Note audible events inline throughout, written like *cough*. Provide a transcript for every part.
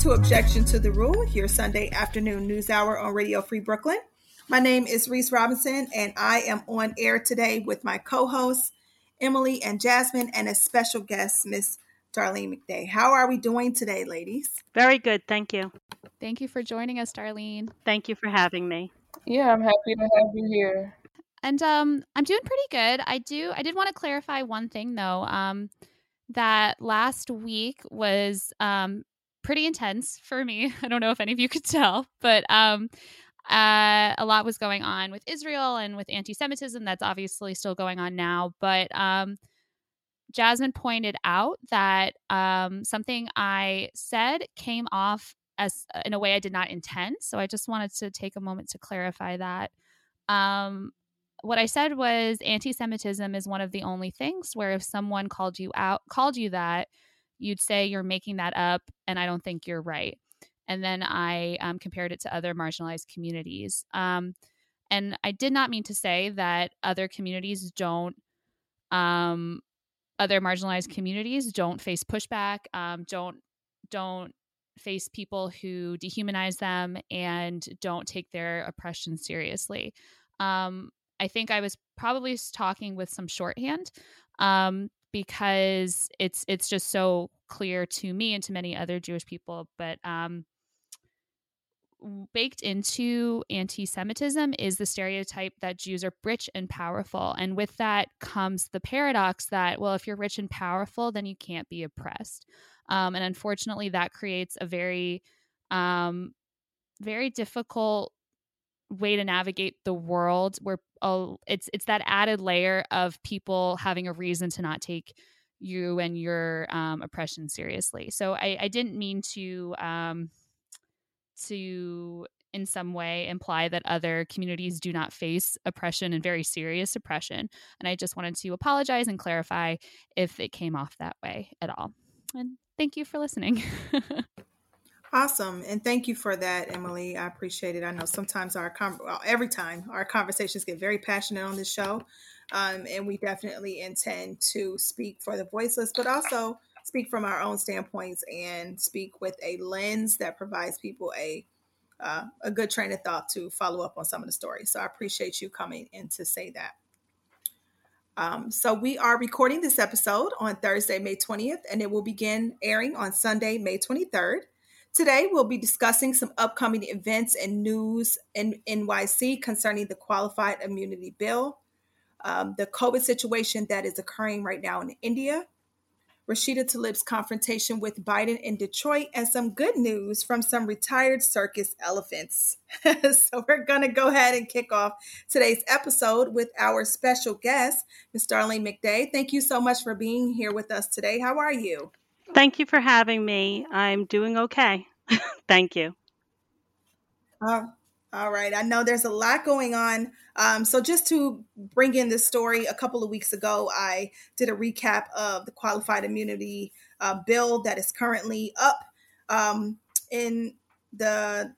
to Objection to the Rule, your Sunday afternoon news hour on Radio Free Brooklyn. My name is Reese Robinson, and I am on air today with my co hosts, Emily and Jasmine, and a special guest, Miss Darlene McDay. How are we doing today, ladies? Very good. Thank you. Thank you for joining us, Darlene. Thank you for having me. Yeah, I'm happy to have you here. And um, I'm doing pretty good. I do. I did want to clarify one thing though. Um, that last week was um pretty intense for me. *laughs* I don't know if any of you could tell, but um, uh, a lot was going on with Israel and with anti Semitism. That's obviously still going on now. But um, Jasmine pointed out that um, something I said came off as uh, in a way I did not intend. So I just wanted to take a moment to clarify that. Um, what I said was anti Semitism is one of the only things where if someone called you out, called you that, you'd say you're making that up and I don't think you're right. And then I um, compared it to other marginalized communities. Um, and I did not mean to say that other communities don't, um, other marginalized communities don't face pushback, um, don't don't face people who dehumanize them and don't take their oppression seriously. Um, I think I was probably talking with some shorthand. Um, because it's it's just so clear to me and to many other Jewish people. But um, baked into anti-Semitism is the stereotype that Jews are rich and powerful, and with that comes the paradox that well, if you're rich and powerful, then you can't be oppressed. Um, and unfortunately, that creates a very um, very difficult way to navigate the world where oh it's it's that added layer of people having a reason to not take you and your um, oppression seriously. So I, I didn't mean to um, to in some way imply that other communities do not face oppression and very serious oppression and i just wanted to apologize and clarify if it came off that way at all. And thank you for listening *laughs* Awesome. And thank you for that, Emily. I appreciate it. I know sometimes our, well, every time our conversations get very passionate on this show. Um, and we definitely intend to speak for the voiceless, but also speak from our own standpoints and speak with a lens that provides people a uh, a good train of thought to follow up on some of the stories. So I appreciate you coming in to say that. Um, so we are recording this episode on Thursday, May 20th, and it will begin airing on Sunday, May 23rd. Today, we'll be discussing some upcoming events and news in NYC concerning the Qualified Immunity Bill, um, the COVID situation that is occurring right now in India, Rashida Tlaib's confrontation with Biden in Detroit, and some good news from some retired circus elephants. *laughs* so, we're going to go ahead and kick off today's episode with our special guest, Ms. Darlene McDay. Thank you so much for being here with us today. How are you? Thank you for having me. I'm doing okay. *laughs* Thank you. Uh, all right. I know there's a lot going on. Um, so, just to bring in this story, a couple of weeks ago, I did a recap of the qualified immunity uh, bill that is currently up um, in the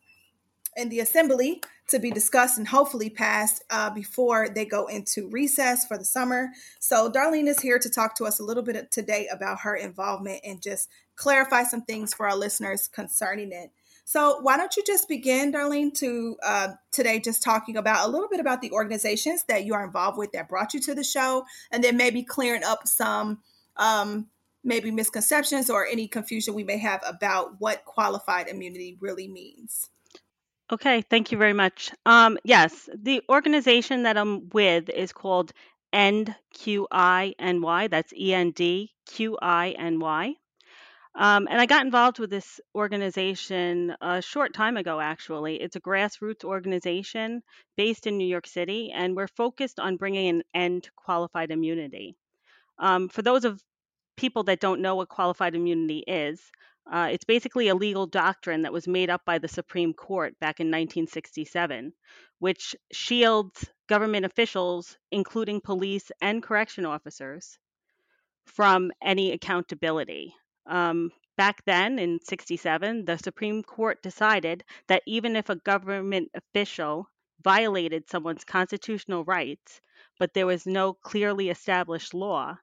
in the assembly to be discussed and hopefully passed uh, before they go into recess for the summer. So, Darlene is here to talk to us a little bit today about her involvement and just clarify some things for our listeners concerning it. So, why don't you just begin, Darlene, to uh, today just talking about a little bit about the organizations that you are involved with that brought you to the show, and then maybe clearing up some um, maybe misconceptions or any confusion we may have about what qualified immunity really means. Okay, thank you very much. Um, yes, the organization that I'm with is called EndQINY. That's E N D Q I N Y. Um, and I got involved with this organization a short time ago, actually. It's a grassroots organization based in New York City, and we're focused on bringing an end to qualified immunity. Um, for those of people that don't know what qualified immunity is, uh, it's basically a legal doctrine that was made up by the Supreme Court back in 1967, which shields government officials, including police and correction officers, from any accountability. Um, back then in 67, the Supreme Court decided that even if a government official violated someone's constitutional rights, but there was no clearly established law,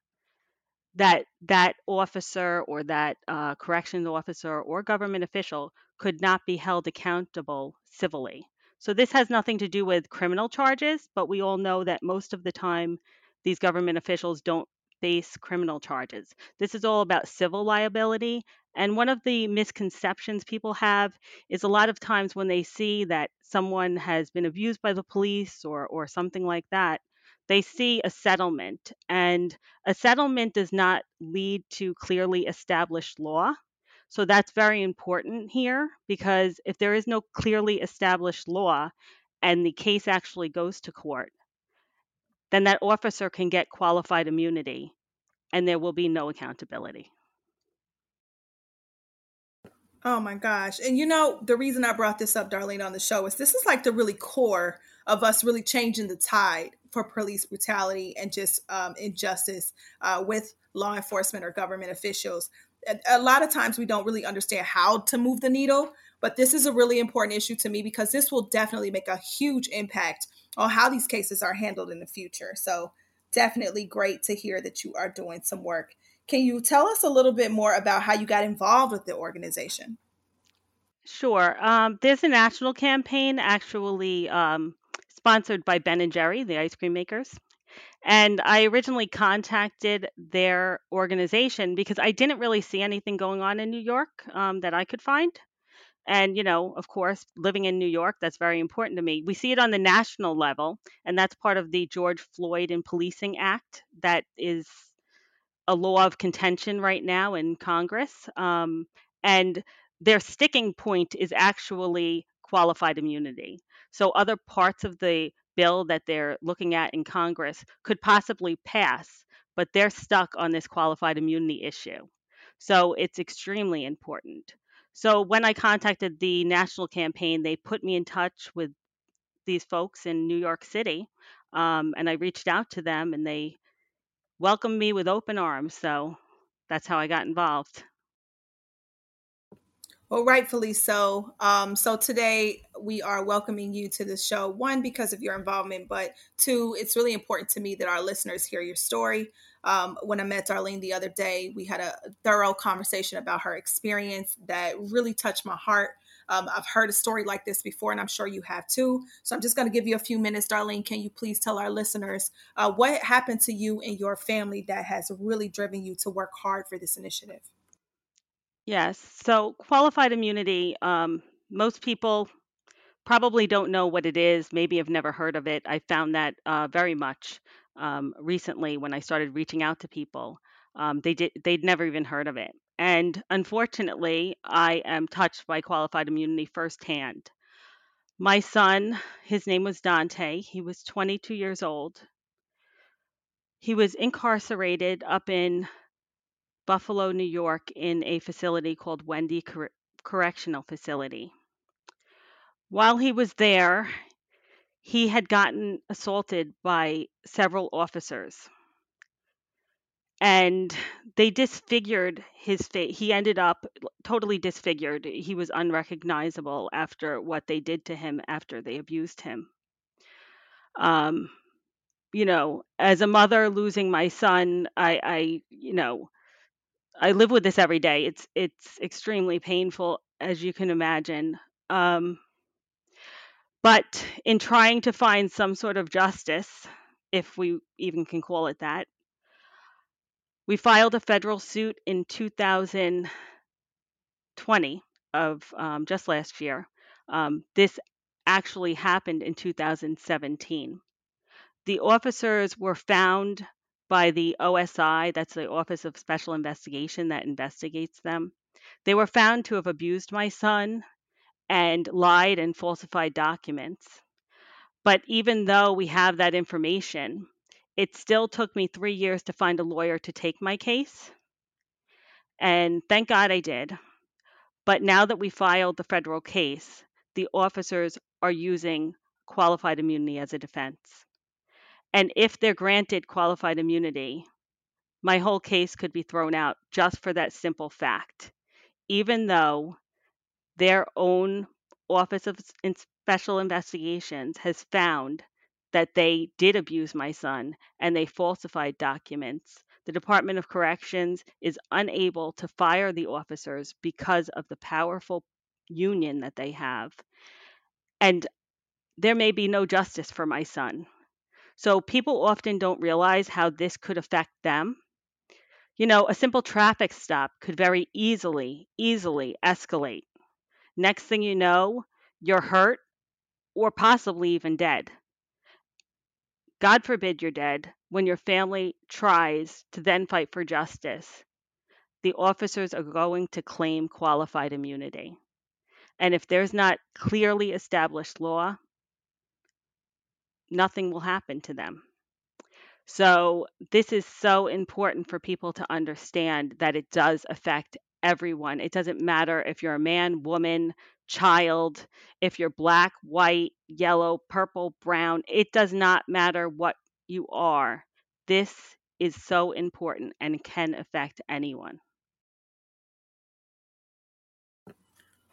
that that officer or that uh, corrections officer or government official could not be held accountable civilly. So this has nothing to do with criminal charges, but we all know that most of the time these government officials don't face criminal charges. This is all about civil liability. And one of the misconceptions people have is a lot of times when they see that someone has been abused by the police or, or something like that, they see a settlement. And a settlement does not lead to clearly established law. So that's very important here because if there is no clearly established law and the case actually goes to court, then that officer can get qualified immunity and there will be no accountability. Oh my gosh. And you know, the reason I brought this up, Darlene, on the show is this is like the really core of us really changing the tide for police brutality and just um, injustice uh, with law enforcement or government officials. A, a lot of times we don't really understand how to move the needle, but this is a really important issue to me because this will definitely make a huge impact on how these cases are handled in the future. So, definitely great to hear that you are doing some work. Can you tell us a little bit more about how you got involved with the organization? Sure. Um, there's a national campaign actually um, sponsored by Ben and Jerry, the ice cream makers. And I originally contacted their organization because I didn't really see anything going on in New York um, that I could find. And, you know, of course, living in New York, that's very important to me. We see it on the national level, and that's part of the George Floyd and Policing Act that is a law of contention right now in Congress. Um, and their sticking point is actually qualified immunity. So other parts of the bill that they're looking at in Congress could possibly pass, but they're stuck on this qualified immunity issue. So it's extremely important. So when I contacted the national campaign, they put me in touch with these folks in New York City, um, and I reached out to them, and they welcomed me with open arms. So that's how I got involved. Well, rightfully so. Um, so today we are welcoming you to the show. One, because of your involvement, but two, it's really important to me that our listeners hear your story. Um, when I met Darlene the other day, we had a thorough conversation about her experience that really touched my heart. Um, I've heard a story like this before, and I'm sure you have too. So I'm just going to give you a few minutes, Darlene. Can you please tell our listeners uh, what happened to you and your family that has really driven you to work hard for this initiative? Yes. So qualified immunity, um, most people probably don't know what it is, maybe have never heard of it. I found that uh, very much um, recently when I started reaching out to people. Um, they did they'd never even heard of it. And unfortunately, I am touched by qualified immunity firsthand. My son, his name was Dante. He was 22 years old. He was incarcerated up in Buffalo, New York, in a facility called Wende Cor- Correctional Facility. While he was there, he had gotten assaulted by several officers. And they disfigured his face. He ended up totally disfigured. He was unrecognizable after what they did to him after they abused him. Um, you know, as a mother losing my son, I, I, you know, I live with this every day. It's it's extremely painful, as you can imagine. Um, but in trying to find some sort of justice, if we even can call it that, we filed a federal suit in 2020 of um, just last year. Um, this actually happened in 2017. The officers were found by the OSI, that's the Office of Special Investigation that investigates them. They were found to have abused my son and lied and falsified documents. But even though we have that information, it still took me three years to find a lawyer to take my case. And thank God I did. But now that we filed the federal case, the officers are using qualified immunity as a defense. And if they're granted qualified immunity, my whole case could be thrown out just for that simple fact, even though their own Office of Special Investigations has found that they did abuse my son and they falsified documents. the Department of Corrections is unable to fire the officers because of the powerful union that they have. And there may be no justice for my son. So people often don't realize how this could affect them. You know, a simple traffic stop could very easily, easily escalate. Next thing you know, you're hurt or possibly even dead. God forbid you're dead, when your family tries to then fight for justice, the officers are going to claim qualified immunity. And if there's not clearly established law, nothing will happen to them. So, this is so important for people to understand that it does affect everyone. It doesn't matter if you're a man, woman, child, if you're black, white, yellow, purple, brown, it does not matter what you are. This is so important and can affect anyone.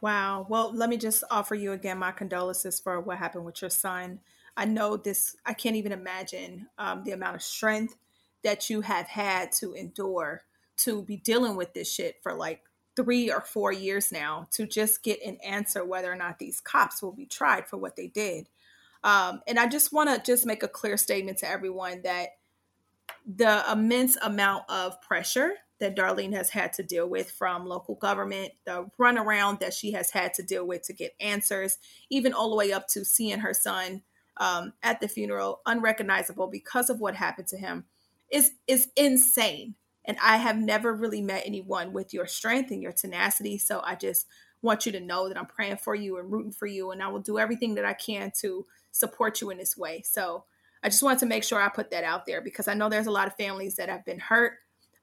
Wow. Well, let me just offer you again my condolences for what happened with your son. I know this, I can't even imagine um, the amount of strength that you have had to endure to be dealing with this shit for like three or four years now to just get an answer whether or not these cops will be tried for what they did. Um, and I just want to just make a clear statement to everyone that the immense amount of pressure that Darlene has had to deal with from local government, the runaround that she has had to deal with to get answers, even all the way up to seeing her son um, at the funeral unrecognizable because of what happened to him, is is insane. And I have never really met anyone with your strength and your tenacity. So I just want you to know that I'm praying for you and rooting for you. And I will do everything that I can to support you in this way. So I just wanted to make sure I put that out there because I know there's a lot of families that have been hurt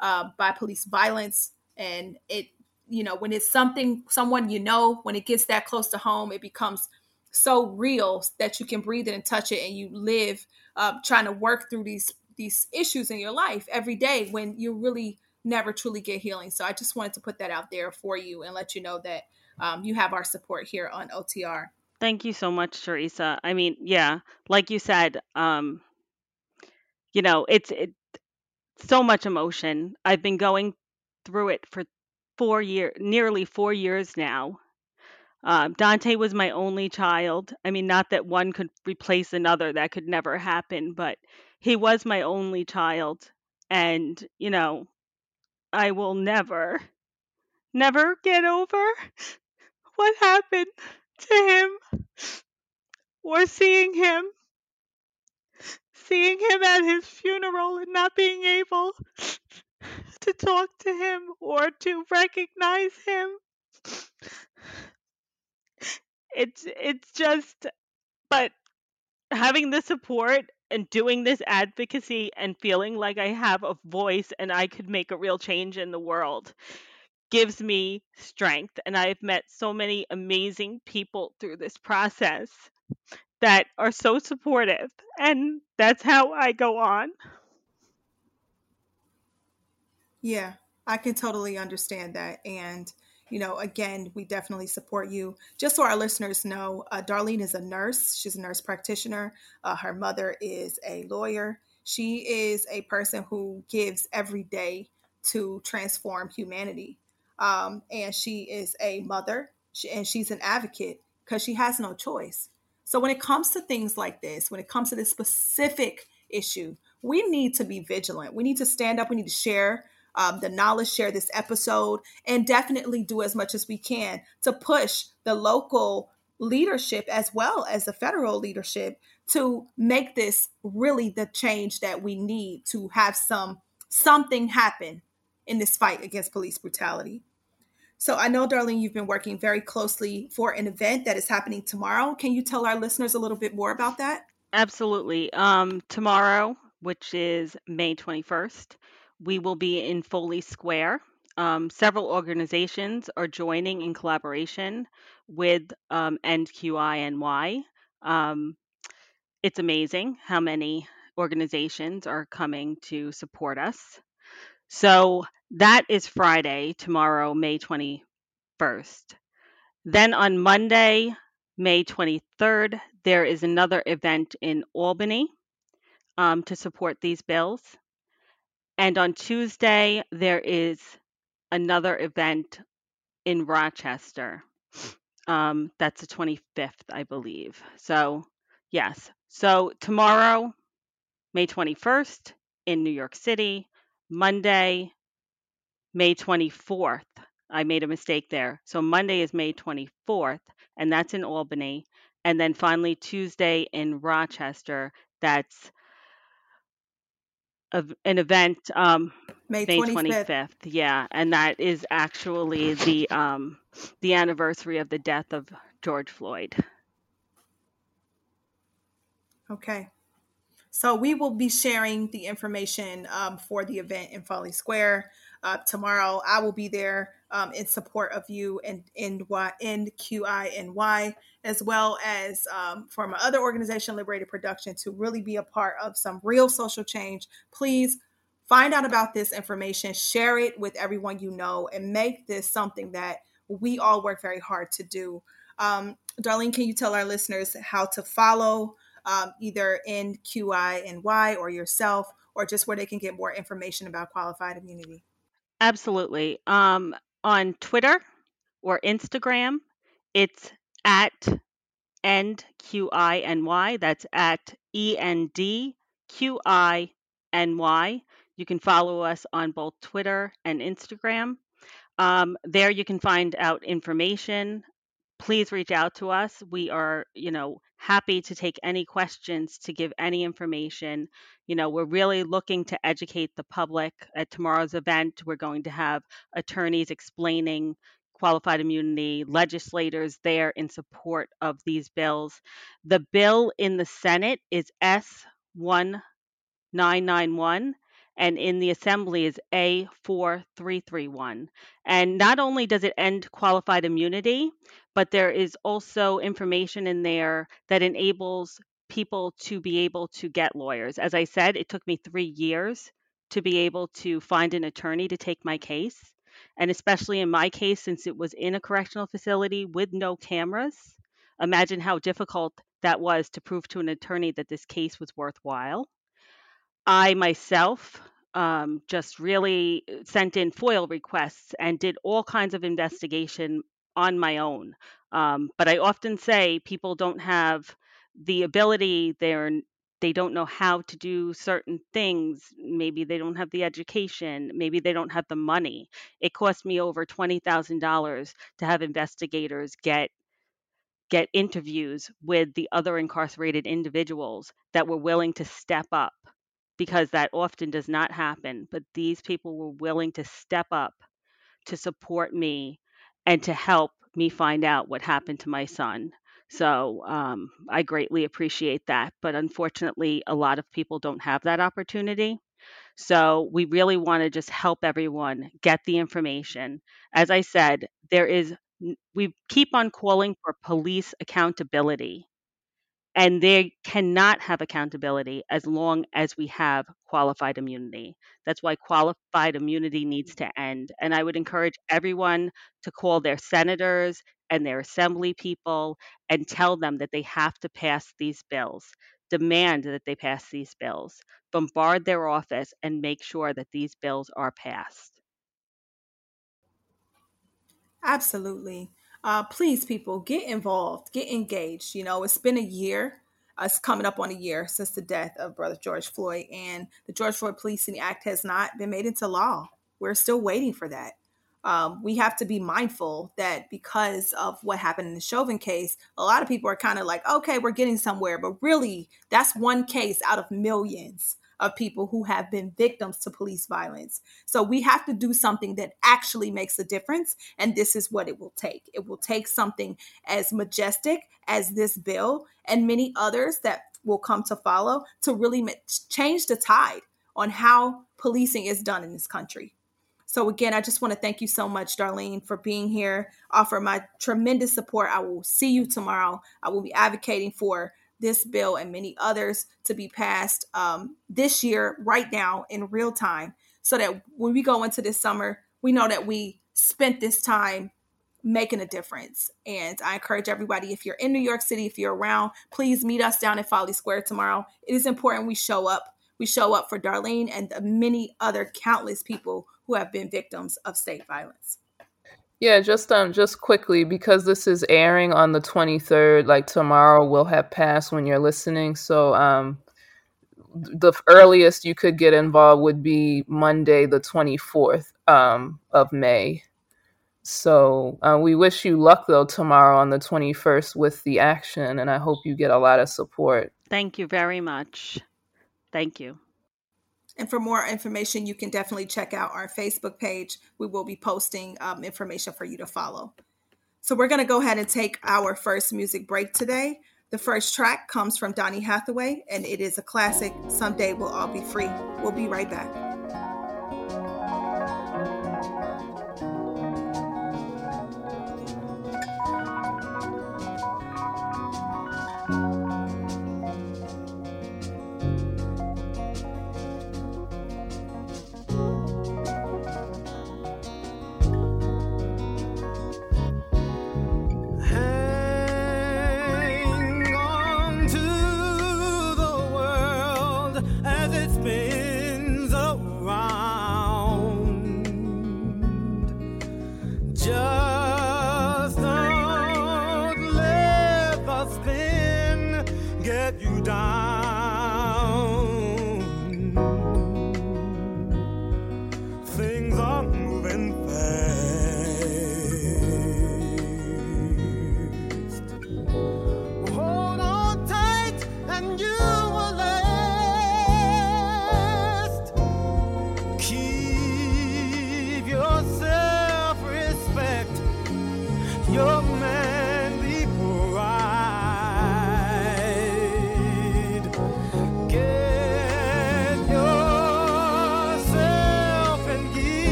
uh, by police violence. And it, you know, when it's something, someone you know, when it gets that close to home, it becomes so real that you can breathe it and touch it and you live uh, trying to work through these these issues in your life every day when you really never truly get healing. So I just wanted to put that out there for you and let you know that um, you have our support here on OTR. Thank you so much, Teresa. I mean, yeah, like you said, um, you know, it's it, so much emotion. I've been going through it for four years, nearly four years now. Um, Dante was my only child. I mean, not that one could replace another, that could never happen, but he was my only child. And, you know, I will never, never get over *laughs* what happened to him or seeing him, seeing him at his funeral and not being able to talk to him or to recognize him. It's it's just but having the support and doing this advocacy and feeling like I have a voice and I could make a real change in the world gives me strength. And I've met so many amazing people through this process that are so supportive. And that's how I go on. Yeah, I can totally understand that. And you know, again, we definitely support you. Just so our listeners know, uh, Darlene is a nurse. She's a nurse practitioner. Uh, her mother is a lawyer. She is a person who gives every day to transform humanity. Um, and she is a mother she, and she's an advocate because she has no choice. So when it comes to things like this, when it comes to this specific issue, we need to be vigilant. We need to stand up. We need to share um, the knowledge, share this episode, and definitely do as much as we can to push the local leadership as well as the federal leadership to make this really the change that we need to have some something happen in this fight against police brutality. So I know, Darlene, you've been working very closely for an event that is happening tomorrow. Can you tell our listeners a little bit more about that? Absolutely. Um, tomorrow, which is May 21st, we will be in Foley Square. Um, several organizations are joining in collaboration with um, EndQINY. Um, it's amazing how many organizations are coming to support us. So that is Friday, tomorrow, May 21st. Then on Monday, May 23rd, there is another event in Albany um, to support these bills. And on Tuesday, there is another event in Rochester. Um, that's the 25th, I believe. So, yes. So, tomorrow, May 21st in New York City, Monday, May 24th. I made a mistake there. So, Monday is May 24th, and that's in Albany. And then finally, Tuesday in Rochester, that's an event um, May May 25th. 25th. Yeah, and that is actually the um, the anniversary of the death of George Floyd. Okay. So we will be sharing the information um, for the event in Foley Square uh, tomorrow. I will be there um, in support of you and in EndQINY, as well as um, for my other organization, Liberated Production, to really be a part of some real social change. Please find out about this information, share it with everyone you know, and make this something that we all work very hard to do. Um, Darlene, can you tell our listeners how to follow? um, either in QI or yourself, or just where they can get more information about qualified immunity? Absolutely. Um, on Twitter or Instagram, it's at EndQINY. That's at E N D Q I N Y. You can follow us on both Twitter and Instagram. Um, there you can find out information please reach out to us. We are, you know, happy to take any questions, to give any information. You know, we're really looking to educate the public. At tomorrow's event, we're going to have attorneys explaining qualified immunity, legislators there in support of these bills. The bill in the Senate is S1991 and in the assembly is A4331. And not only does it end qualified immunity, but there is also information in there that enables people to be able to get lawyers. As I said, it took me three years to be able to find an attorney to take my case. And especially in my case, since it was in a correctional facility with no cameras, imagine how difficult that was to prove to an attorney that this case was worthwhile. I myself um, just really uh, sent in FOIL requests and did all kinds of investigation on my own. Um, but I often say people don't have the ability, they're they don't know how to do certain things. Maybe they don't have the education. Maybe they don't have the money. It cost me over $20,000 to have investigators get get interviews with the other incarcerated individuals that were willing to step up because that often does not happen. But these people were willing to step up to support me and to help me find out what happened to my son. So um, I greatly appreciate that. But unfortunately, a lot of people don't have that opportunity. So we really want to just help everyone get the information. As I said, there is, we keep on calling for police accountability and they cannot have accountability as long as we have qualified immunity. That's why qualified immunity needs to end. And I would encourage everyone to call their senators and their assembly people and tell them that they have to pass these bills, demand that they pass these bills, bombard their office, and make sure that these bills are passed. Absolutely uh, please, people, get involved, get engaged. You know, it's been a year. Uh, it's coming up on a year since the death of Brother George Floyd, and the George Floyd Policing Act has not been made into law. We're still waiting for that. Um, we have to be mindful that because of what happened in the Chauvin case, a lot of people are kind of like, okay, we're getting somewhere, but really, that's one case out of millions of people who have been victims to police violence. So we have to do something that actually makes a difference. And this is what it will take. It will take something as majestic as this bill and many others that will come to follow to really change the tide on how policing is done in this country. So, again, I just want to thank you so much, Darlene, for being here. Offer my tremendous support. I will see you tomorrow. I will be advocating for this bill and many others to be passed um, this year, right now, in real time, so that when we go into this summer, we know that we spent this time making a difference. And I encourage everybody, if you're in New York City, if you're around, please meet us down at Foley Square tomorrow. It is important we show up. we show up for Darlene and the many other countless people who have been victims of state violence. Yeah, just um just quickly because this is airing on the 23rd, like tomorrow will have passed when you're listening. So um the earliest you could get involved would be Monday the 24th um of May. So uh, we wish you luck though tomorrow on the 21st with the action and I hope you get a lot of support. Thank you very much. Thank you. And for more information, you can definitely check out our Facebook page. We will be posting um, information for you to follow. So we're going to go ahead and take our first music break today. The first track comes from Donny Hathaway, and it is a classic, Someday We'll All Be Free. We'll be right back.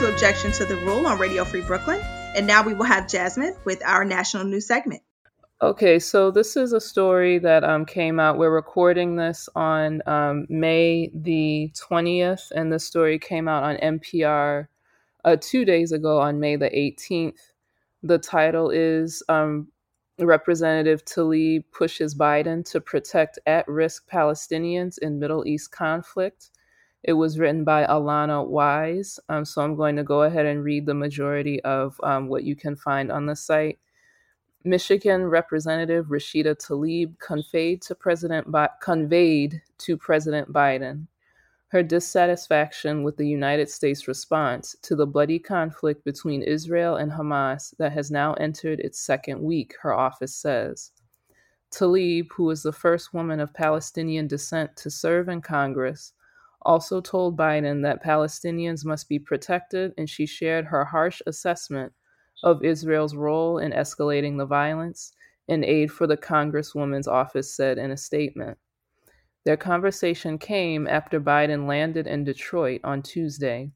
To Objection to the Rule on Radio Free Brooklyn. And now we will have Jasmine with our national news segment. Okay, so this is a story that um, came out. We're recording this on um, May the 20th, and the story came out on NPR uh, two days ago on May the 18th. The title is um, Representative Tlaib pushes Biden to protect at risk Palestinians in Middle East conflict. It was written by Alana Wise. Um, so I'm going to go ahead and read the majority of um, what you can find on the site. Michigan Representative Rashida Tlaib conveyed to President Bi- conveyed to President Biden her dissatisfaction with the United States response to the bloody conflict between Israel and Hamas that has now entered its second week, her office says. Tlaib, who is the first woman of Palestinian descent to serve in Congress, also told Biden that Palestinians must be protected, and she shared her harsh assessment of Israel's role in escalating the violence, an aide for the Congresswoman's office said in a statement. Their conversation came after Biden landed in Detroit on Tuesday,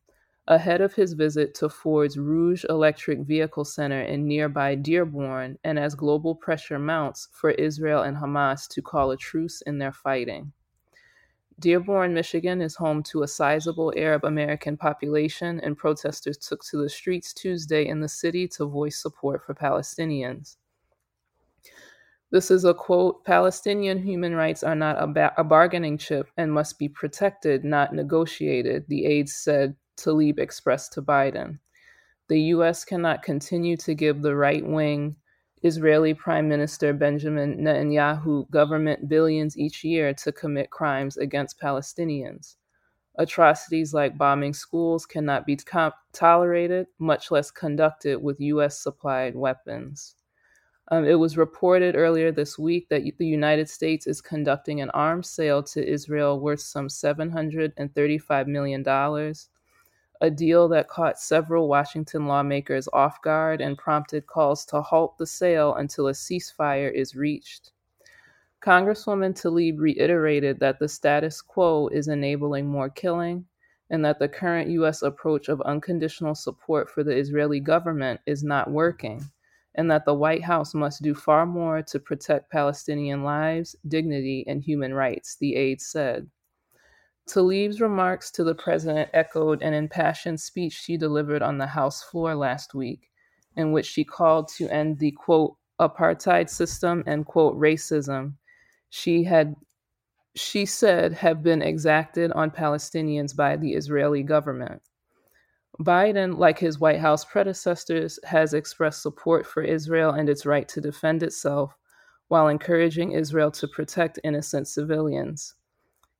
ahead of his visit to Ford's Rouge Electric Vehicle Center in nearby Dearborn, and as global pressure mounts for Israel and Hamas to call a truce in their fighting. Dearborn, Michigan is home to a sizable Arab American population, and protesters took to the streets Tuesday in the city to voice support for Palestinians. This is a quote Palestinian human rights are not a, ba- a bargaining chip and must be protected, not negotiated, the aides said Tlaib expressed to Biden. The U.S. cannot continue to give the right wing Israeli Prime Minister Benjamin Netanyahu government billions each year to commit crimes against Palestinians. Atrocities like bombing schools cannot be tolerated, much less conducted with U.S. supplied weapons. Um, it was reported earlier this week that the United States is conducting an arms sale to Israel worth some $735 million a deal that caught several Washington lawmakers off guard and prompted calls to halt the sale until a ceasefire is reached. Congresswoman Tlaib reiterated that the status quo is enabling more killing and that the current U.S. approach of unconditional support for the Israeli government is not working, and that the White House must do far more to protect Palestinian lives, dignity, and human rights, the aide said. Tlaib's remarks to the president echoed an impassioned speech she delivered on the House floor last week, in which she called to end the quote, apartheid system and quote, racism she had she said have been exacted on Palestinians by the Israeli government. Biden, like his White House predecessors, has expressed support for Israel and its right to defend itself while encouraging Israel to protect innocent civilians.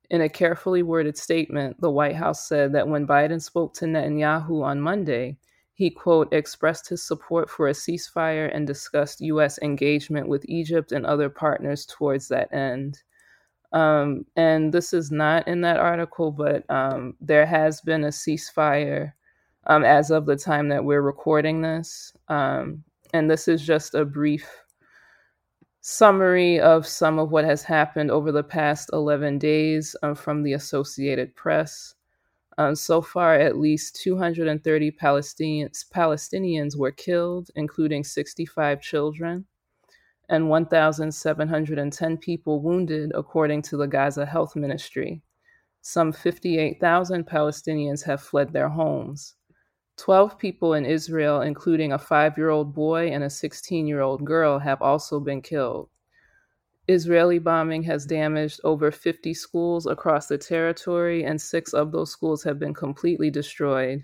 In a carefully worded statement, the White House said that when Biden spoke to Netanyahu on Monday, he, quote, expressed his support for a ceasefire and discussed U.S. engagement with Egypt and other partners towards that end. Um, and this is not in that article, but um, there has been a ceasefire um, as of the time that we're recording this. Um, and this is just a brief summary of some of what has happened over the past 11 days uh, from the Associated Press. Um, so far, at least 230 Palestinians, Palestinians were killed, including 65 children, and 1,710 people wounded, according to the Gaza Health Ministry. Some 58,000 Palestinians have fled their homes. 12 people in Israel, including a five year old boy and a 16 year old girl, have also been killed. Israeli bombing has damaged over 50 schools across the territory, and six of those schools have been completely destroyed.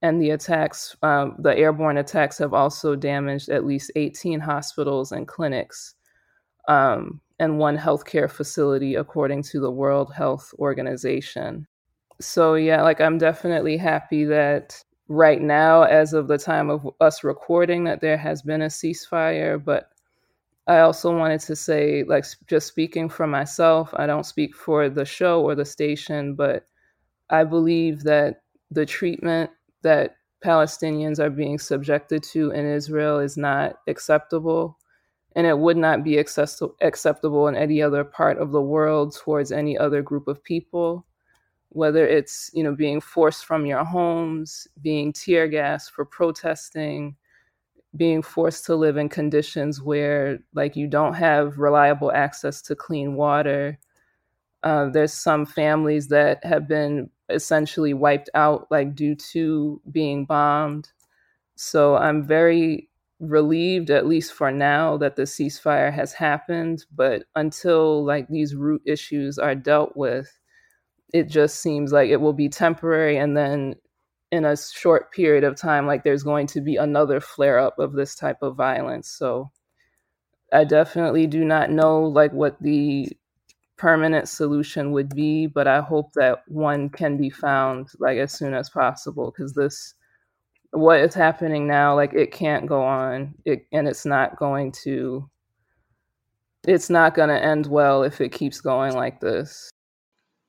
And the attacks, um, the airborne attacks, have also damaged at least 18 hospitals and clinics um, and one healthcare facility, according to the World Health Organization. So, yeah, like I'm definitely happy that right now, as of the time of us recording, that there has been a ceasefire, but I also wanted to say, like, just speaking for myself, I don't speak for the show or the station, but I believe that the treatment that Palestinians are being subjected to in Israel is not acceptable. And it would not be access- acceptable in any other part of the world towards any other group of people, whether it's, you know, being forced from your homes, being tear gassed for protesting, being forced to live in conditions where like you don't have reliable access to clean water. Uh, there's some families that have been essentially wiped out like due to being bombed. So i'm very relieved at least for now that the ceasefire has happened but until like these root issues are dealt with it just seems like it will be temporary and then in a short period of time like there's going to be another flare up of this type of violence. So i definitely do not know like what the permanent solution would be but i hope that one can be found like as soon as possible because this what is happening now like it can't go on. It, and it's not going to it's not going to end well if it keeps going like this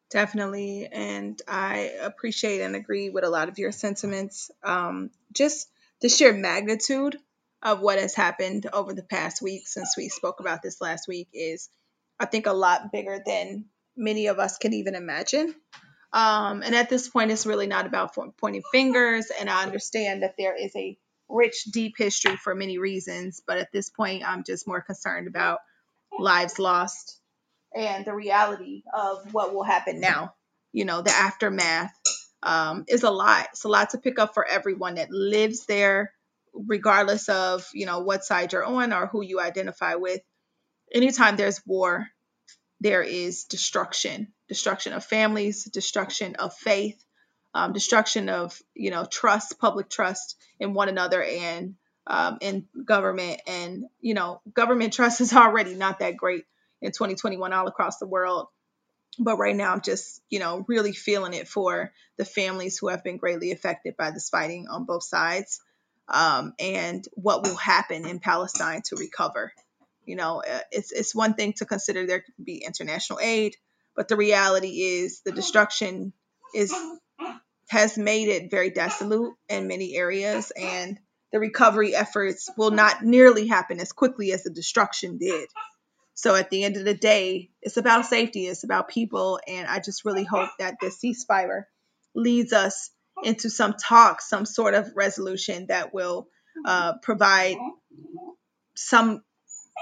Definitely. And I appreciate and agree with a lot of your sentiments. Um, just the sheer magnitude of what has happened over the past week since we spoke about this last week is, I think, a lot bigger than many of us can even imagine. Um, and at this point, it's really not about pointing fingers. And I understand that there is a rich, deep history for many reasons. But at this point, I'm just more concerned about lives lost and the reality of what will happen now. You know, the aftermath um, is a lot. It's a lot to pick up for everyone that lives there, regardless of, you know, what side you're on or who you identify with. Anytime there's war, there is destruction destruction of families, destruction of faith, um, destruction of, you know, trust, public trust in one another and um, in government. And, you know, government *laughs* trust is already not that great in 2021 all across the world. But right now, I'm just, you know, really feeling it for the families who have been greatly affected by this fighting on both sides um, and what will happen in Palestine to recover. You know, uh, it's, it's one thing to consider there could be international aid, but the reality is the destruction is has made it very desolate in many areas, and the recovery efforts will not nearly happen as quickly as the destruction did. So at the end of the day, it's about safety, it's about people, and I just really hope that this ceasefire leads us into some talk, some sort of resolution that will uh, provide some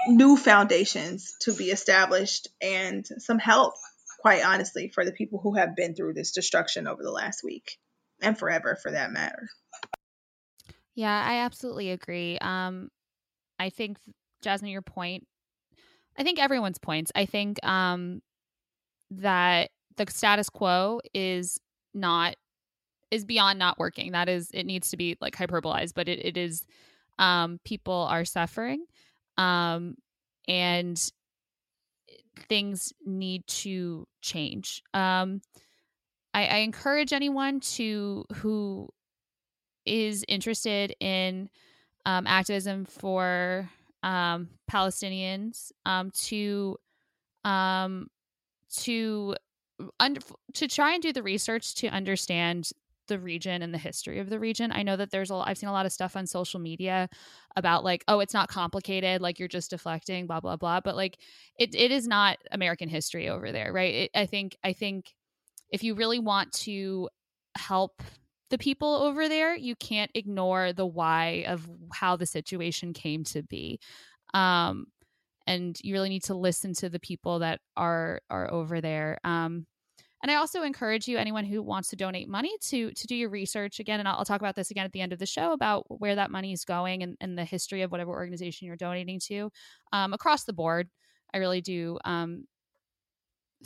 new foundations to be established and some help, quite honestly, for the people who have been through this destruction over the last week and forever for that matter. Yeah, I absolutely agree. Um, I think, Jasmine, your point, I think everyone's points. I think um, that the status quo is not is beyond not working. That is, it needs to be like hyperbolized, but it, it is. Um, people are suffering, um, and things need to change. Um, I, I encourage anyone to who is interested in um, activism for um, Palestinians um, to um, to under, to try and do the research to understand the region and the history of the region. I know that there's a I've seen a lot of stuff on social media about like oh it's not complicated like you're just deflecting blah blah blah but like it it is not American history over there, right? It, I think I think if you really want to help the people over there, you can't ignore the why of how the situation came to be. Um, and you really need to listen to the people that are are over there. Um, and I also encourage you, anyone who wants to donate money, to to do your research again. And I'll, I'll talk about this again at the end of the show about where that money is going and, and the history of whatever organization you're donating to um, across the board. I really do um,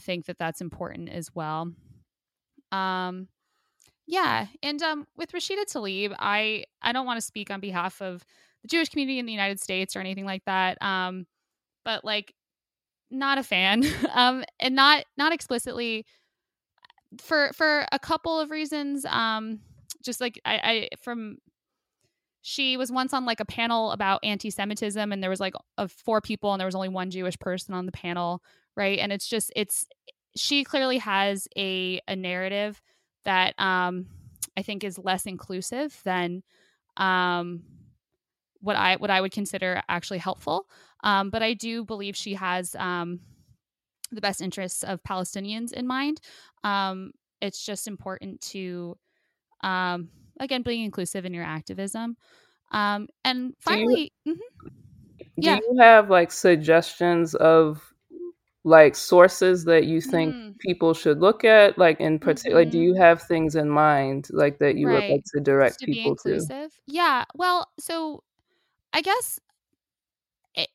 think that that's important as well. Um, yeah, and um, with Rashida Tlaib I I don't want to speak on behalf of the Jewish community in the United States or anything like that. Um, but like, not a fan. *laughs* um, and not not explicitly for for a couple of reasons. Um, just like I, I from she was once on like a panel about anti-Semitism, and there was like four people, and there was only one Jewish person on the panel, right? And it's just it's she clearly has a a narrative that um, I think is less inclusive than um, what I what I would consider actually helpful. Um, but I do believe she has um, the best interests of Palestinians in mind. Um, it's just important to um, again being inclusive in your activism. Um, and finally, do you, mm-hmm. yeah. you have like suggestions of like sources that you think mm. people should look at like in particular mm-hmm. like, do you have things in mind like that you right. would like to direct to people to yeah well so i guess *sighs* it,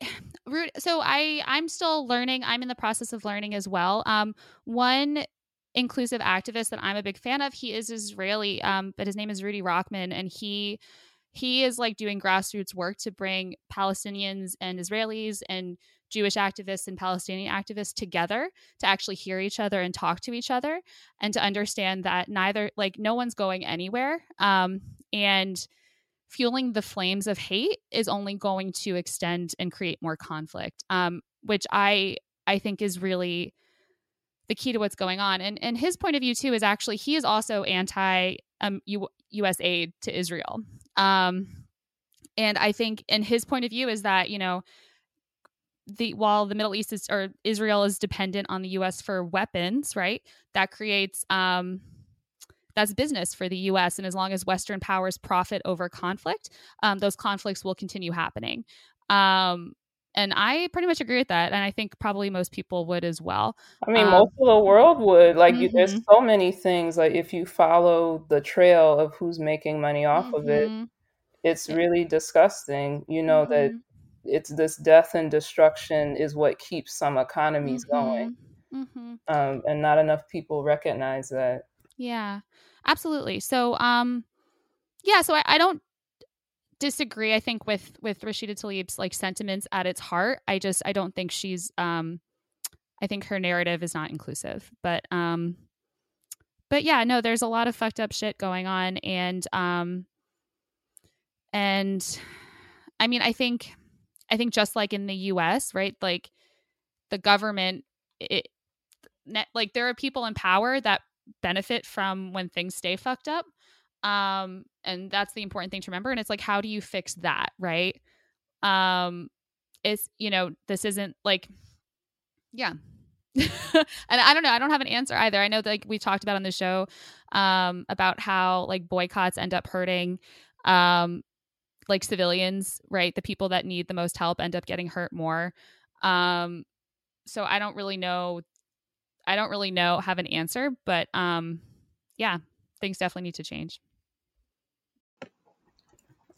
so i i'm still learning i'm in the process of learning as well um one inclusive activist that i'm a big fan of he is israeli um but his name is rudy rochman and he he is like doing grassroots work to bring palestinians and israelis and Jewish activists and Palestinian activists together to actually hear each other and talk to each other and to understand that neither, like, no one's going anywhere. Um, and fueling the flames of hate is only going to extend and create more conflict, um, which I I think is really the key to what's going on. And and his point of view too is actually he is also anti um, U- U.S. aid to Israel. Um, and I think, and his point of view is that you know the while the Middle East is or Israel is dependent on the US for weapons, right? That creates um that's business for the US and as long as western powers profit over conflict, um, those conflicts will continue happening. Um and I pretty much agree with that, and I think probably most people would as well. I mean, um, most of the world would. Like, mm-hmm. there's so many things. Like, if you follow the trail of who's making money off mm-hmm. of it, mm-hmm. It's really disgusting. You know mm-hmm. that it's this death and destruction is what keeps some economies mm-hmm. going mm-hmm. Um, and not enough people recognize that yeah absolutely so um yeah so I, I don't disagree i think with with rashida tlaib's like sentiments at its heart i just i don't think she's um i think her narrative is not inclusive but um but yeah no there's a lot of fucked up shit going on and um and i mean i think I think just like in the US, right? Like the government it net, like there are people in power that benefit from when things stay fucked up. Um, and that's the important thing to remember. And it's like, how do you fix that? Right. Um, it's, you know, this isn't like, yeah. *laughs* and I don't know. I don't have an answer either. I know that like we talked about on the show um, about how like boycotts end up hurting um, like civilians, right? The people that need the most help end up getting hurt more. Um, so I don't really know. I don't really know have an answer, but um, yeah, things definitely need to change.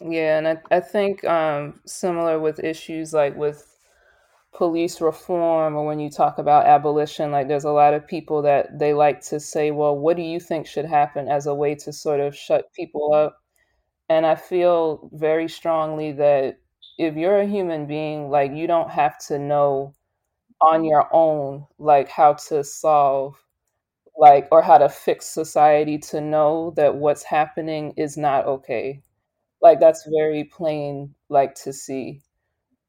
Yeah, and I, I think um, similar with issues like with police reform or when you talk about abolition, like there's a lot of people that they like to say, well, what do you think should happen as a way to sort of shut people up? And I feel very strongly that if you're a human being, like you don't have to know on your own, like how to solve like or how to fix society to know that what's happening is not okay. Like that's very plain like to see.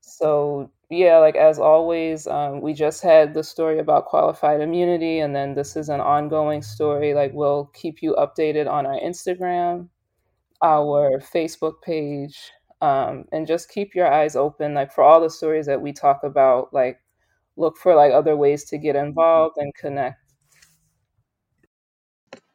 So yeah like as always um, we just had the story about qualified immunity and then this is an ongoing story. Like we'll keep you updated on our instagram our facebook page um, and just keep your eyes open like for all the stories that we talk about like look for like other ways to get involved and connect.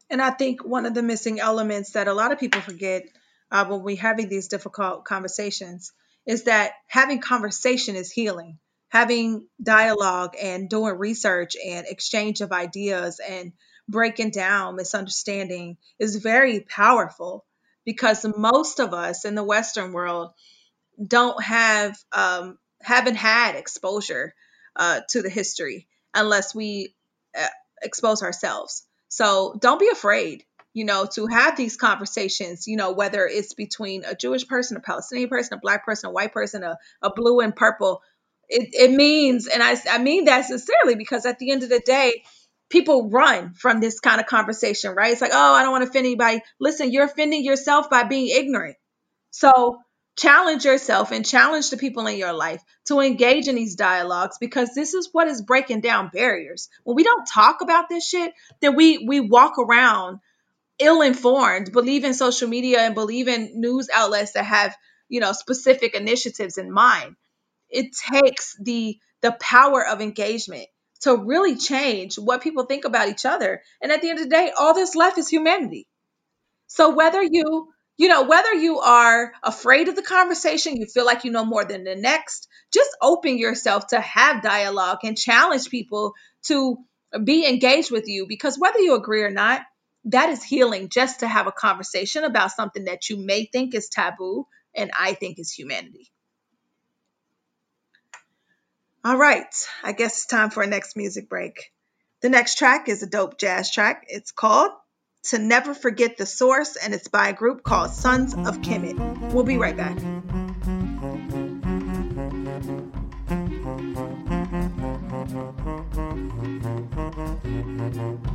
And i think one of the missing elements that a lot of people forget uh, when we're having these difficult conversations is that having conversation is healing. Having dialogue and doing research and exchange of ideas and breaking down misunderstanding is very powerful because most of us in the western world don't have um, haven't had exposure uh, to the history unless we uh, expose ourselves. So don't be afraid you know, to have these conversations, you know, whether it's between a Jewish person, a Palestinian person, a black person, a white person, a, a blue and purple, it, it means, and I, I mean that sincerely because at the end of the day, people run from this kind of conversation, right? It's like, oh, I don't want to offend anybody. Listen, you're offending yourself by being ignorant. So challenge yourself and challenge the people in your life to engage in these dialogues because this is what is breaking down barriers. When we don't talk about this shit, then we we walk around ill-informed believe in social media and believe in news outlets that have you know specific initiatives in mind it takes the the power of engagement to really change what people think about each other. And at the end of the day all that's left is humanity. So whether you you know whether you are afraid of the conversation you feel like you know more than the next just open yourself to have dialogue and challenge people to be engaged with you. Because whether you agree or not that is healing just to have a conversation about something that you may think is taboo and I think is humanity. All right, I guess it's time for a next music break. The next track is a dope jazz track. It's called To Never Forget the Source, and it's by a group called Sons of Kemet. We'll be right back. *laughs*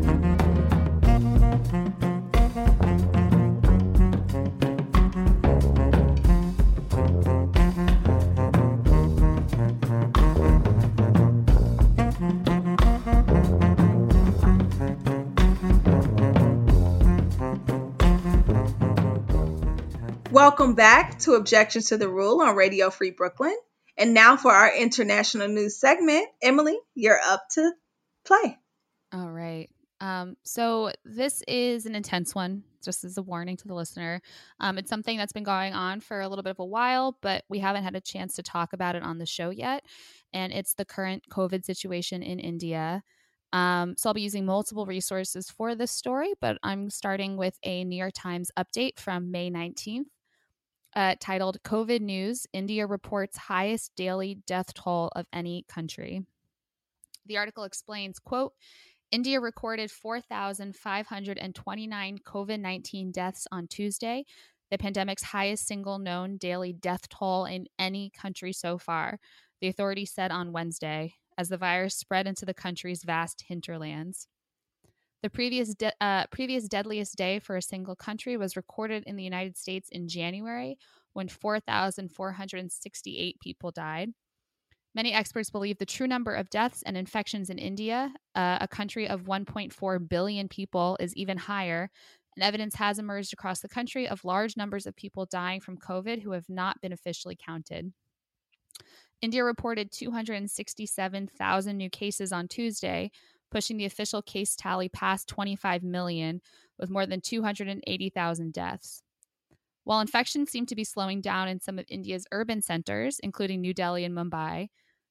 Welcome back to Objection to the Rule on Radio Free Brooklyn. And now for our international news segment. Emily, you're up to play. All right. Um, so this is an intense one, just as a warning to the listener. Um, it's something that's been going on for a little bit of a while, but we haven't had a chance to talk about it on the show yet. And it's the current COVID situation in India. Um, so I'll be using multiple resources for this story, but I'm starting with a New York Times update from May 19th uh, titled COVID News India Reports Highest Daily Death Toll of Any Country. The article explains, quote, India recorded 4,529 COVID 19 deaths on Tuesday, the pandemic's highest single known daily death toll in any country so far, the authorities said on Wednesday, as the virus spread into the country's vast hinterlands. The previous, de- uh, previous deadliest day for a single country was recorded in the United States in January when 4,468 people died. Many experts believe the true number of deaths and infections in India, uh, a country of 1.4 billion people, is even higher. And evidence has emerged across the country of large numbers of people dying from COVID who have not been officially counted. India reported 267,000 new cases on Tuesday, pushing the official case tally past 25 million, with more than 280,000 deaths. While infections seem to be slowing down in some of India's urban centers, including New Delhi and Mumbai,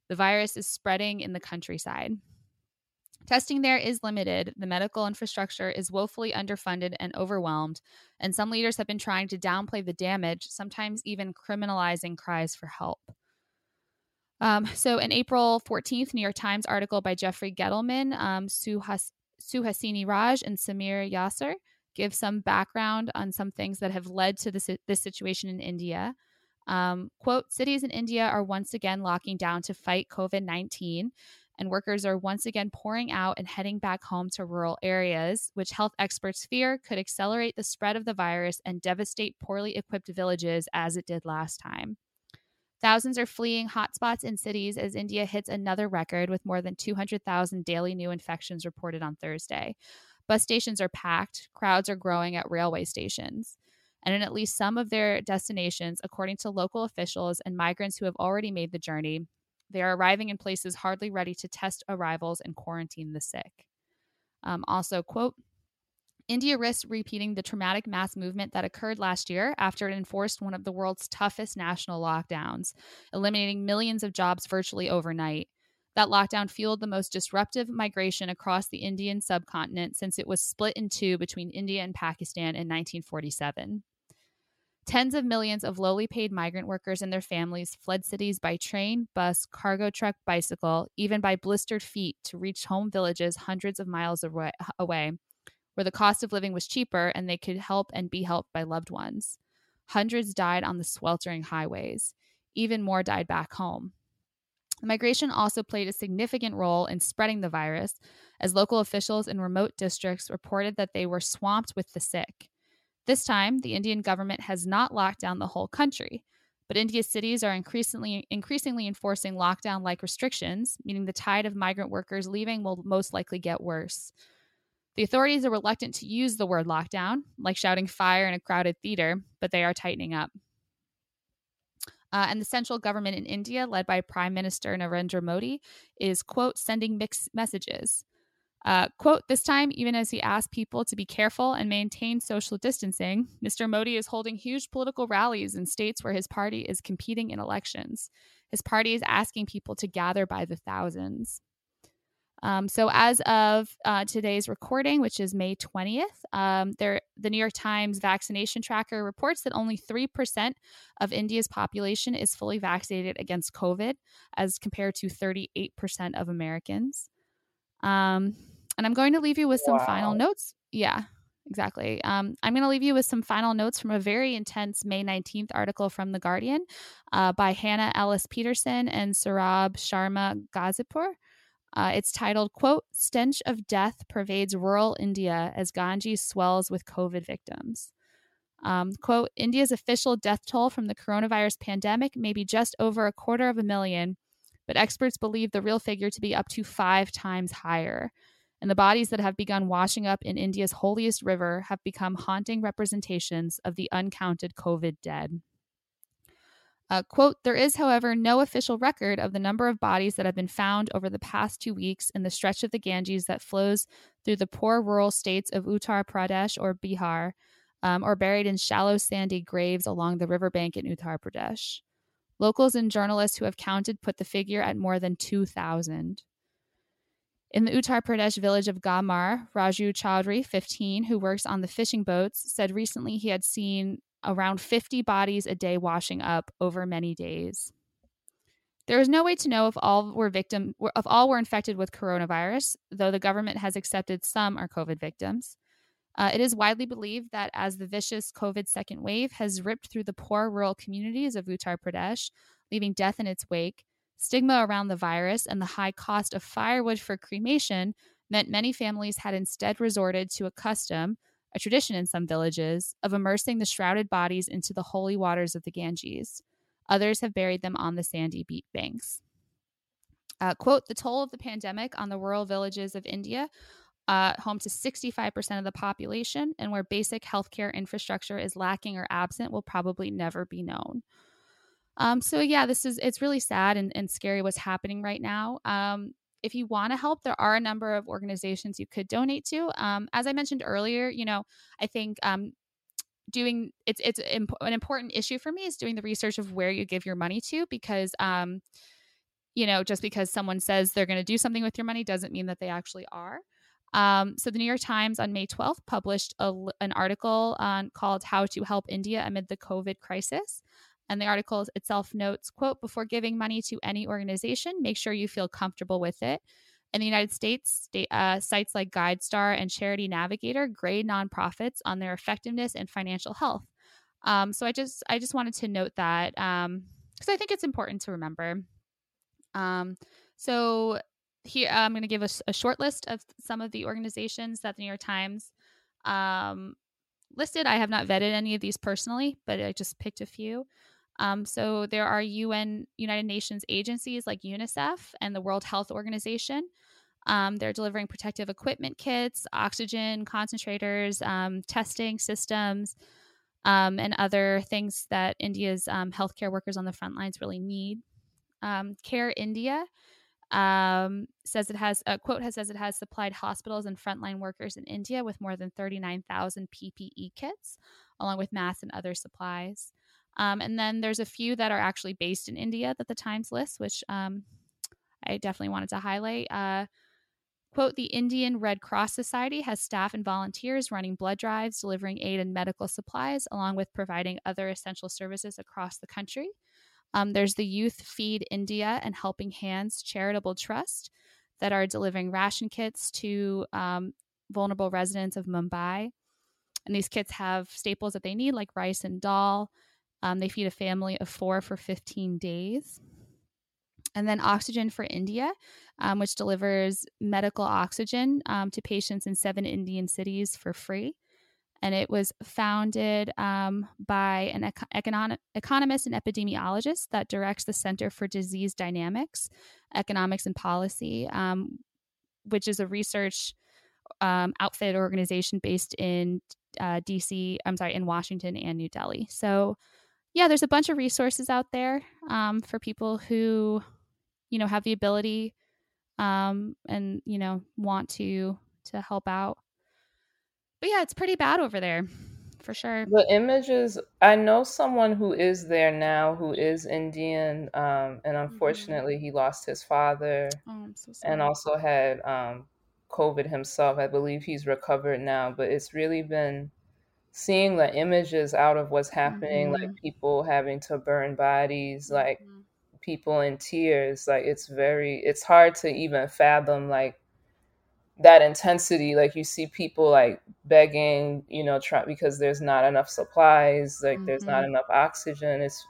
the virus is spreading in the countryside. Testing there is limited, the medical infrastructure is woefully underfunded and overwhelmed, and some leaders have been trying to downplay the damage, sometimes even criminalizing cries for help. Um, so, an April 14th New York Times article by Jeffrey Gettleman, um, Suhas- Suhasini Raj, and Sameer Yasir give some background on some things that have led to this, this situation in India. Um, quote Cities in India are once again locking down to fight COVID 19, and workers are once again pouring out and heading back home to rural areas, which health experts fear could accelerate the spread of the virus and devastate poorly equipped villages as it did last time. Thousands are fleeing hotspots in cities as India hits another record with more than 200,000 daily new infections reported on Thursday. Bus stations are packed, crowds are growing at railway stations. And in at least some of their destinations, according to local officials and migrants who have already made the journey, they are arriving in places hardly ready to test arrivals and quarantine the sick. Um, also, quote, India risks repeating the traumatic mass movement that occurred last year after it enforced one of the world's toughest national lockdowns, eliminating millions of jobs virtually overnight. That lockdown fueled the most disruptive migration across the Indian subcontinent since it was split in two between India and Pakistan in 1947. Tens of millions of lowly paid migrant workers and their families fled cities by train, bus, cargo truck, bicycle, even by blistered feet to reach home villages hundreds of miles away where the cost of living was cheaper and they could help and be helped by loved ones. Hundreds died on the sweltering highways. Even more died back home. Migration also played a significant role in spreading the virus, as local officials in remote districts reported that they were swamped with the sick. This time, the Indian government has not locked down the whole country, but India's cities are increasingly increasingly enforcing lockdown-like restrictions, meaning the tide of migrant workers leaving will most likely get worse. The authorities are reluctant to use the word lockdown, like shouting fire in a crowded theater, but they are tightening up. Uh, and the central government in India, led by Prime Minister Narendra Modi, is, quote, sending mixed messages. Uh, quote, this time, even as he asked people to be careful and maintain social distancing, Mr. Modi is holding huge political rallies in states where his party is competing in elections. His party is asking people to gather by the thousands. Um, so, as of uh, today's recording, which is May 20th, um, there, the New York Times vaccination tracker reports that only 3% of India's population is fully vaccinated against COVID, as compared to 38% of Americans. Um, and I'm going to leave you with some wow. final notes. Yeah, exactly. Um, I'm going to leave you with some final notes from a very intense May 19th article from The Guardian uh, by Hannah Ellis Petersen and Saurabh Sharma Ghazipur. Uh, it's titled, quote, Stench of Death Pervades Rural India as Ganges Swells with COVID Victims. Um, quote, India's official death toll from the coronavirus pandemic may be just over a quarter of a million, but experts believe the real figure to be up to five times higher. And the bodies that have begun washing up in India's holiest river have become haunting representations of the uncounted COVID dead. Uh, quote, there is, however, no official record of the number of bodies that have been found over the past two weeks in the stretch of the Ganges that flows through the poor rural states of Uttar Pradesh or Bihar, um, or buried in shallow sandy graves along the riverbank in Uttar Pradesh. Locals and journalists who have counted put the figure at more than 2,000. In the Uttar Pradesh village of Gahmar, Raju Chaudhry, 15, who works on the fishing boats, said recently he had seen around 50 bodies a day washing up over many days. There is no way to know if all were victim if all were infected with coronavirus, though the government has accepted some are COVID victims. Uh, it is widely believed that as the vicious COVID second wave has ripped through the poor rural communities of Uttar Pradesh, leaving death in its wake, stigma around the virus and the high cost of firewood for cremation meant many families had instead resorted to a custom, a tradition in some villages, of immersing the shrouded bodies into the holy waters of the Ganges. Others have buried them on the sandy beach banks. Uh, quote, the toll of the pandemic on the rural villages of India, uh, home to 65% of the population, and where basic healthcare infrastructure is lacking or absent, will probably never be known. Um, so yeah, this is it's really sad and, and scary what's happening right now. Um, if you want to help, there are a number of organizations you could donate to. Um, as I mentioned earlier, you know, I think um, doing it's it's an important issue for me is doing the research of where you give your money to because um, you know just because someone says they're going to do something with your money doesn't mean that they actually are. Um, so the New York Times on May 12th published a, an article on, called "How to Help India Amid the COVID Crisis." And the article itself notes, quote, before giving money to any organization, make sure you feel comfortable with it. In the United States, uh, sites like GuideStar and Charity Navigator grade nonprofits on their effectiveness and financial health. Um, so I just I just wanted to note that because um, I think it's important to remember. Um, so here I'm going to give a, a, short list of some of the organizations that the New York Times um, listed. I have not vetted any of these personally, but I just picked a few. Um, so there are UN, United Nations agencies like UNICEF and the World Health Organization. Um, they're delivering protective equipment kits, oxygen concentrators, um, testing systems, um, and other things that India's um, healthcare workers on the front lines really need. Um, Care India um, says it has a quote has says it has supplied hospitals and frontline workers in India with more than 39,000 PPE kits, along with masks and other supplies. Um, and then there's a few that are actually based in India that the Times lists, which um, I definitely wanted to highlight. Uh, quote The Indian Red Cross Society has staff and volunteers running blood drives, delivering aid and medical supplies, along with providing other essential services across the country. Um, there's the Youth Feed India and Helping Hands Charitable Trust that are delivering ration kits to um, vulnerable residents of Mumbai. And these kits have staples that they need, like rice and dal, um, they feed a family of four for 15 days. And then Oxygen for India, um, which delivers medical oxygen um, to patients in seven Indian cities for free. And it was founded um, by an econ- economist and epidemiologist that directs the Center for Disease Dynamics, Economics and Policy, um, which is a research um, outfit organization based in uh, DC, I'm sorry, in Washington and New Delhi. So yeah, there's a bunch of resources out there um, for people who, you know, have the ability um, and you know want to to help out. But yeah, it's pretty bad over there, for sure. The images. I know someone who is there now, who is Indian, um, and mm-hmm. unfortunately, mm-hmm. he lost his father, oh, so and also had um, COVID himself. I believe he's recovered now, but it's really been seeing the images out of what's happening, mm-hmm. like people having to burn bodies, mm-hmm. like people in tears, like it's very it's hard to even fathom like that intensity like you see people like begging you know try because there's not enough supplies like mm-hmm. there's not mm-hmm. enough oxygen it's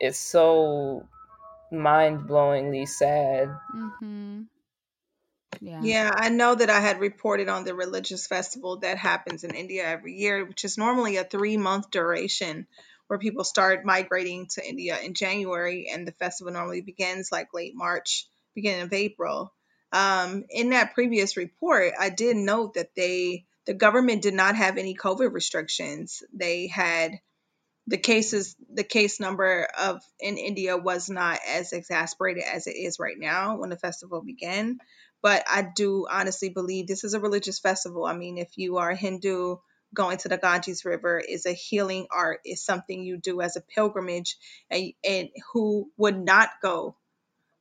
it's so mind-blowingly sad mm-hmm. Yeah. Yeah, I know that I had reported on the religious festival that happens in India every year, which is normally a three month duration where people start migrating to India in January, and the festival normally begins like late March, beginning of April. Um, in that previous report, I did note that they, the government did not have any COVID restrictions. They had the cases the case number of in India was not as exasperated as it is right now when the festival began but I do honestly believe this is a religious festival. I mean, if you are a Hindu, going to the Ganges River is a healing art, is something you do as a pilgrimage, and, and who would not go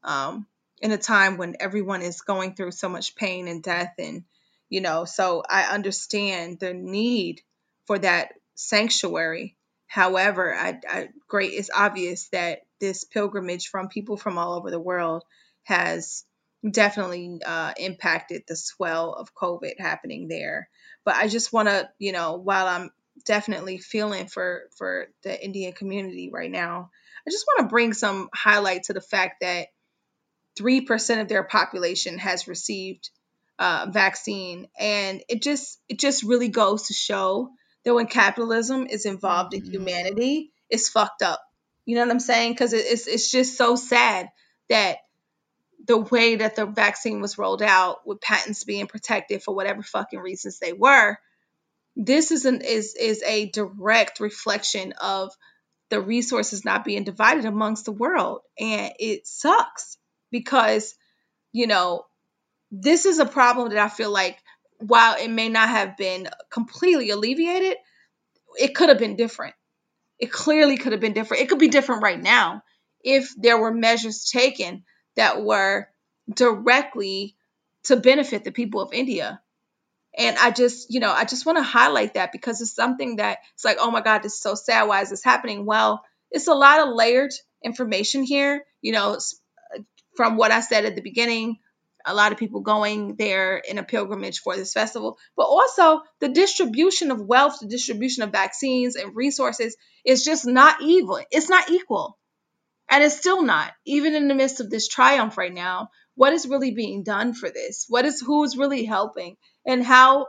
um, in a time when everyone is going through so much pain and death, and you know, so I understand the need for that sanctuary However, I, I, great, it's obvious that this pilgrimage from people from all over the world has definitely uh, impacted the swell of COVID happening there. But I just want to, you know, while I'm definitely feeling for for the Indian community right now, I just want to bring some highlight to the fact that three percent of their population has received uh, vaccine, and it just it just really goes to show that when capitalism is involved mm-hmm. in humanity, it's fucked up. You know what I'm saying? Because it's it's just so sad that the way that the vaccine was rolled out with patents being protected for whatever fucking reasons they were this is an is is a direct reflection of the resources not being divided amongst the world. And it sucks because you know this is a problem that i feel like while it may not have been completely alleviated it could have been different. It clearly could have been different. It could be different right now if there were measures taken that were directly to benefit the people of India. And I just, you know, I just want to highlight that because it's something that it's like, oh my God, this is so sad. Why is this happening? Well, it's a lot of layered information here, you know, from what I said at the beginning, a lot of people going there in a pilgrimage for this festival, but also the distribution of wealth, the distribution of vaccines and resources is just not even. It's not equal. And it's still not, even in the midst of this triumph right now. What is really being done for this? What is who's really helping? And how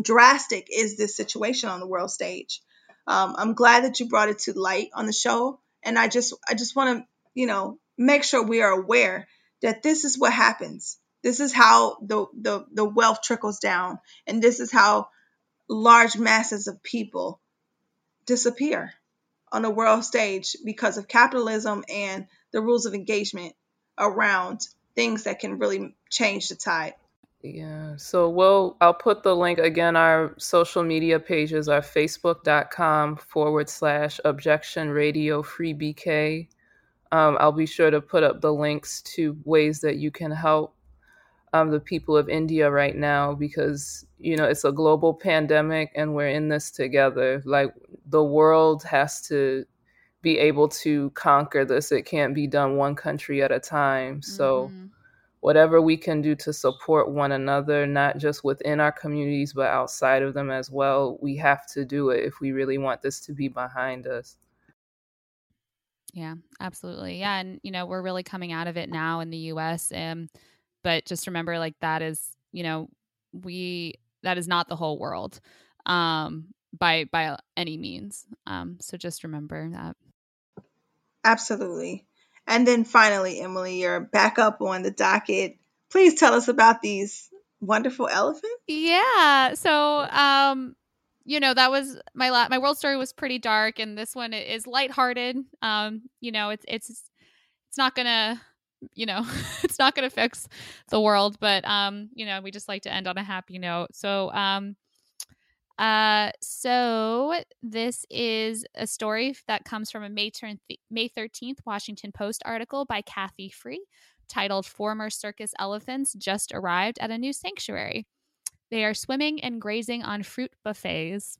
drastic is this situation on the world stage? Um, I'm glad that you brought it to light on the show, and I just I just want to you know make sure we are aware that this is what happens. This is how the the the wealth trickles down, and this is how large masses of people disappear on the world stage because of capitalism and the rules of engagement around things that can really change the tide. Yeah. So we'll I'll put the link again. Our social media pages are facebook.com forward slash objection radio free BK. Um, I'll be sure to put up the links to ways that you can help um, the people of India right now because you know it's a global pandemic and we're in this together. Like the world has to be able to conquer this. It can't be done one country at a time. So mm-hmm. whatever we can do to support one another, not just within our communities but outside of them as well, we have to do it if we really want this to be behind us. Yeah, absolutely. Yeah, and you know, we're really coming out of it now in the US and but just remember like that is you know we that is not the whole world um by by any means um so just remember that. Absolutely. And then finally emily you're back up on the docket please tell us about these wonderful elephants. Yeah so um you know that was my la- my world story was pretty dark and this one is lighthearted um you know it's it's it's not gonna you know, *laughs* it's not going to fix the world, but um, you know, we just like to end on a happy note. So, um, uh, so this is a story that comes from a May, ter- May 13th Washington Post article by Cathy Free titled Former Circus Elephants Just Arrived at a New Sanctuary. They are swimming and grazing on fruit buffets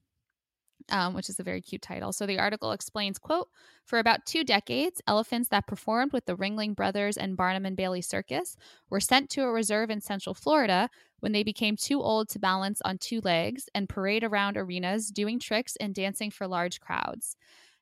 um, which is a very cute title. So the article explains, quote, for about two decades, elephants that performed with the Ringling Brothers and Barnum and Bailey Circus were sent to a reserve in Central Florida when they became too old to balance on two legs and parade around arenas doing tricks and dancing for large crowds.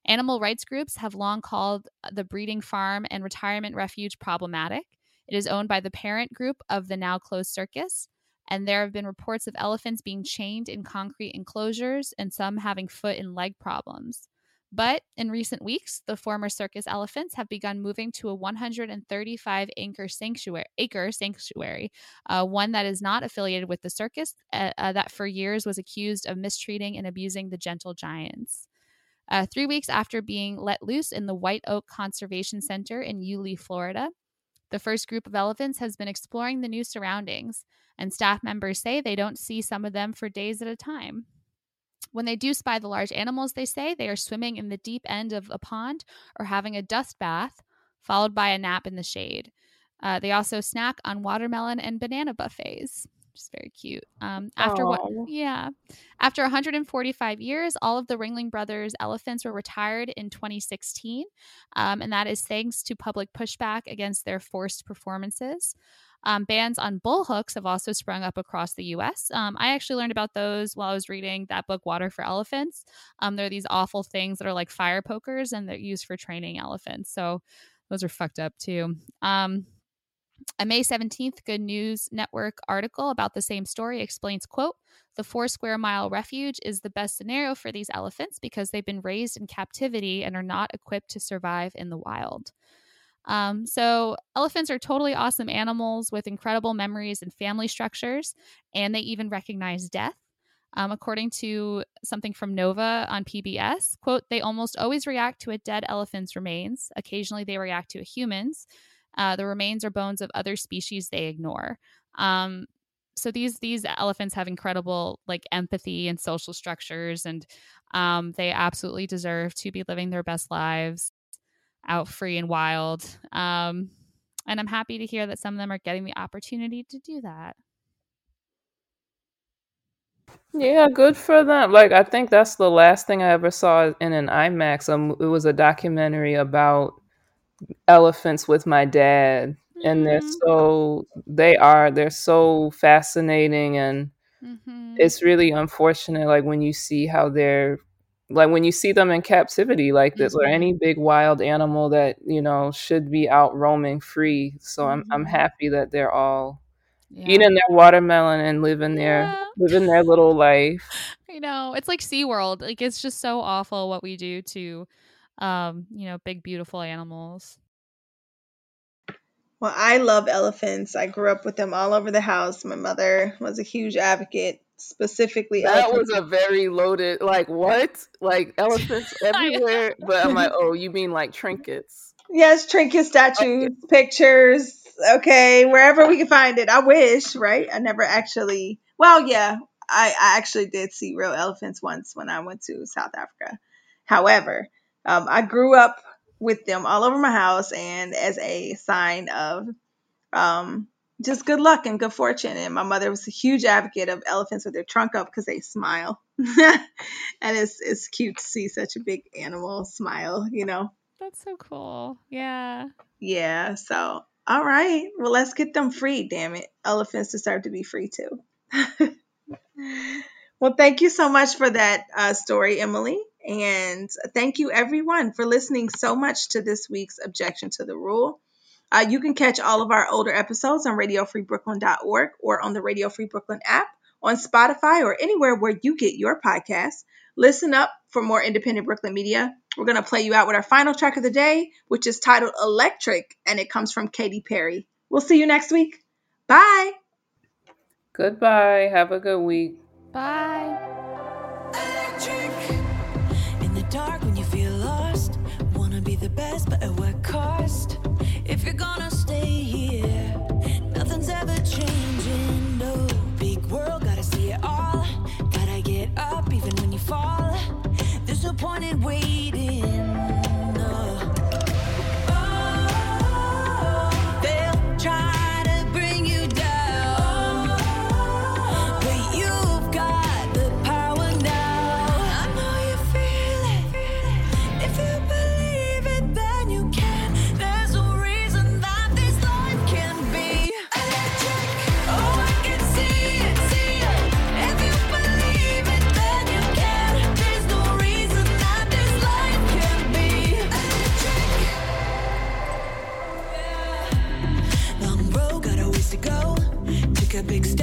Animal rights groups have long called the breeding farm and retirement refuge problematic. It is owned by the parent group of the now closed circus and there have been reports of elephants being chained in concrete enclosures and some having foot and leg problems. But in recent weeks, the former circus elephants have begun moving to a 135 acre sanctuary, acre sanctuary uh, one that is not affiliated with the circus, uh, uh, that for years was accused of mistreating and abusing the gentle giants. Uh, three weeks after being let loose in the White Oak Conservation Center in Yulee, Florida, the first group of elephants has been exploring the new surroundings and staff members say they don't see some of them for days at a time. When they do spy the large animals, they say they are swimming in the deep end of a pond or having a dust bath, followed by a nap in the shade. Uh, they also snack on watermelon and banana buffets. Just very cute. Um, after what? Yeah, after 145 years, all of the Ringling Brothers elephants were retired in 2016, um, and that is thanks to public pushback against their forced performances. Um, bans on bullhooks have also sprung up across the U.S. Um, I actually learned about those while I was reading that book, Water for Elephants. Um, they're these awful things that are like fire pokers, and they're used for training elephants. So those are fucked up too. Um, a May 17th Good News Network article about the same story explains, quote, the four square mile refuge is the best scenario for these elephants because they've been raised in captivity and are not equipped to survive in the wild. Um, so, elephants are totally awesome animals with incredible memories and family structures, and they even recognize death. Um, according to something from Nova on PBS, quote, they almost always react to a dead elephant's remains. Occasionally, they react to a human's. Uh, the remains or bones of other species they ignore. Um, so these these elephants have incredible like empathy and social structures, and um, they absolutely deserve to be living their best lives out free and wild. Um, and I'm happy to hear that some of them are getting the opportunity to do that. Yeah, good for them. Like I think that's the last thing I ever saw in an IMAX. Um, it was a documentary about elephants with my dad, and they're Mhm. so they are they're so fascinating, and Mhm. it's really unfortunate. Like when you see how they're like when you see them in captivity like this, or Mhm. any big wild animal that you know should be out roaming free. So I'm I'm Mhm. happy that they're all Yeah. eating their watermelon and living their Yeah. living their little life. *laughs* I know. It's like SeaWorld. Like it's just so awful what we do to um, you know, big beautiful animals. Well, I love elephants. I grew up with them all over the house. My mother was a huge advocate, specifically That elephants. was a very loaded like what? Like elephants *laughs* everywhere. But I'm like, oh, you mean like trinkets. Yes, trinket statues, pictures. Okay, wherever we can find it. I wish, right? I never actually. Well, yeah, I, I actually did see real elephants once when I went to South Africa. However, um, I grew up with them all over my house, and as a sign of um, just good luck and good fortune. And my mother was a huge advocate of elephants with their trunk up because they smile, *laughs* and it's it's cute to see such a big animal smile. You know. That's so cool. Yeah. Yeah, so all right. Well, let's get them free, damn it. Elephants deserve to be free too. *laughs* well, thank you so much for that uh, story, Emily. And thank you, everyone, for listening so much to this week's Objection to the Rule. Uh, you can catch all of our older episodes on radiofreebrooklyn.org or on the Radio Free Brooklyn app, on Spotify, or anywhere where you get your podcasts. Listen up for more independent Brooklyn media. We're going to play you out with our final track of the day, which is titled Electric, and it comes from Katy Perry. We'll see you next week. Bye. Goodbye. Have a good week. Bye. disappointed way. a big step.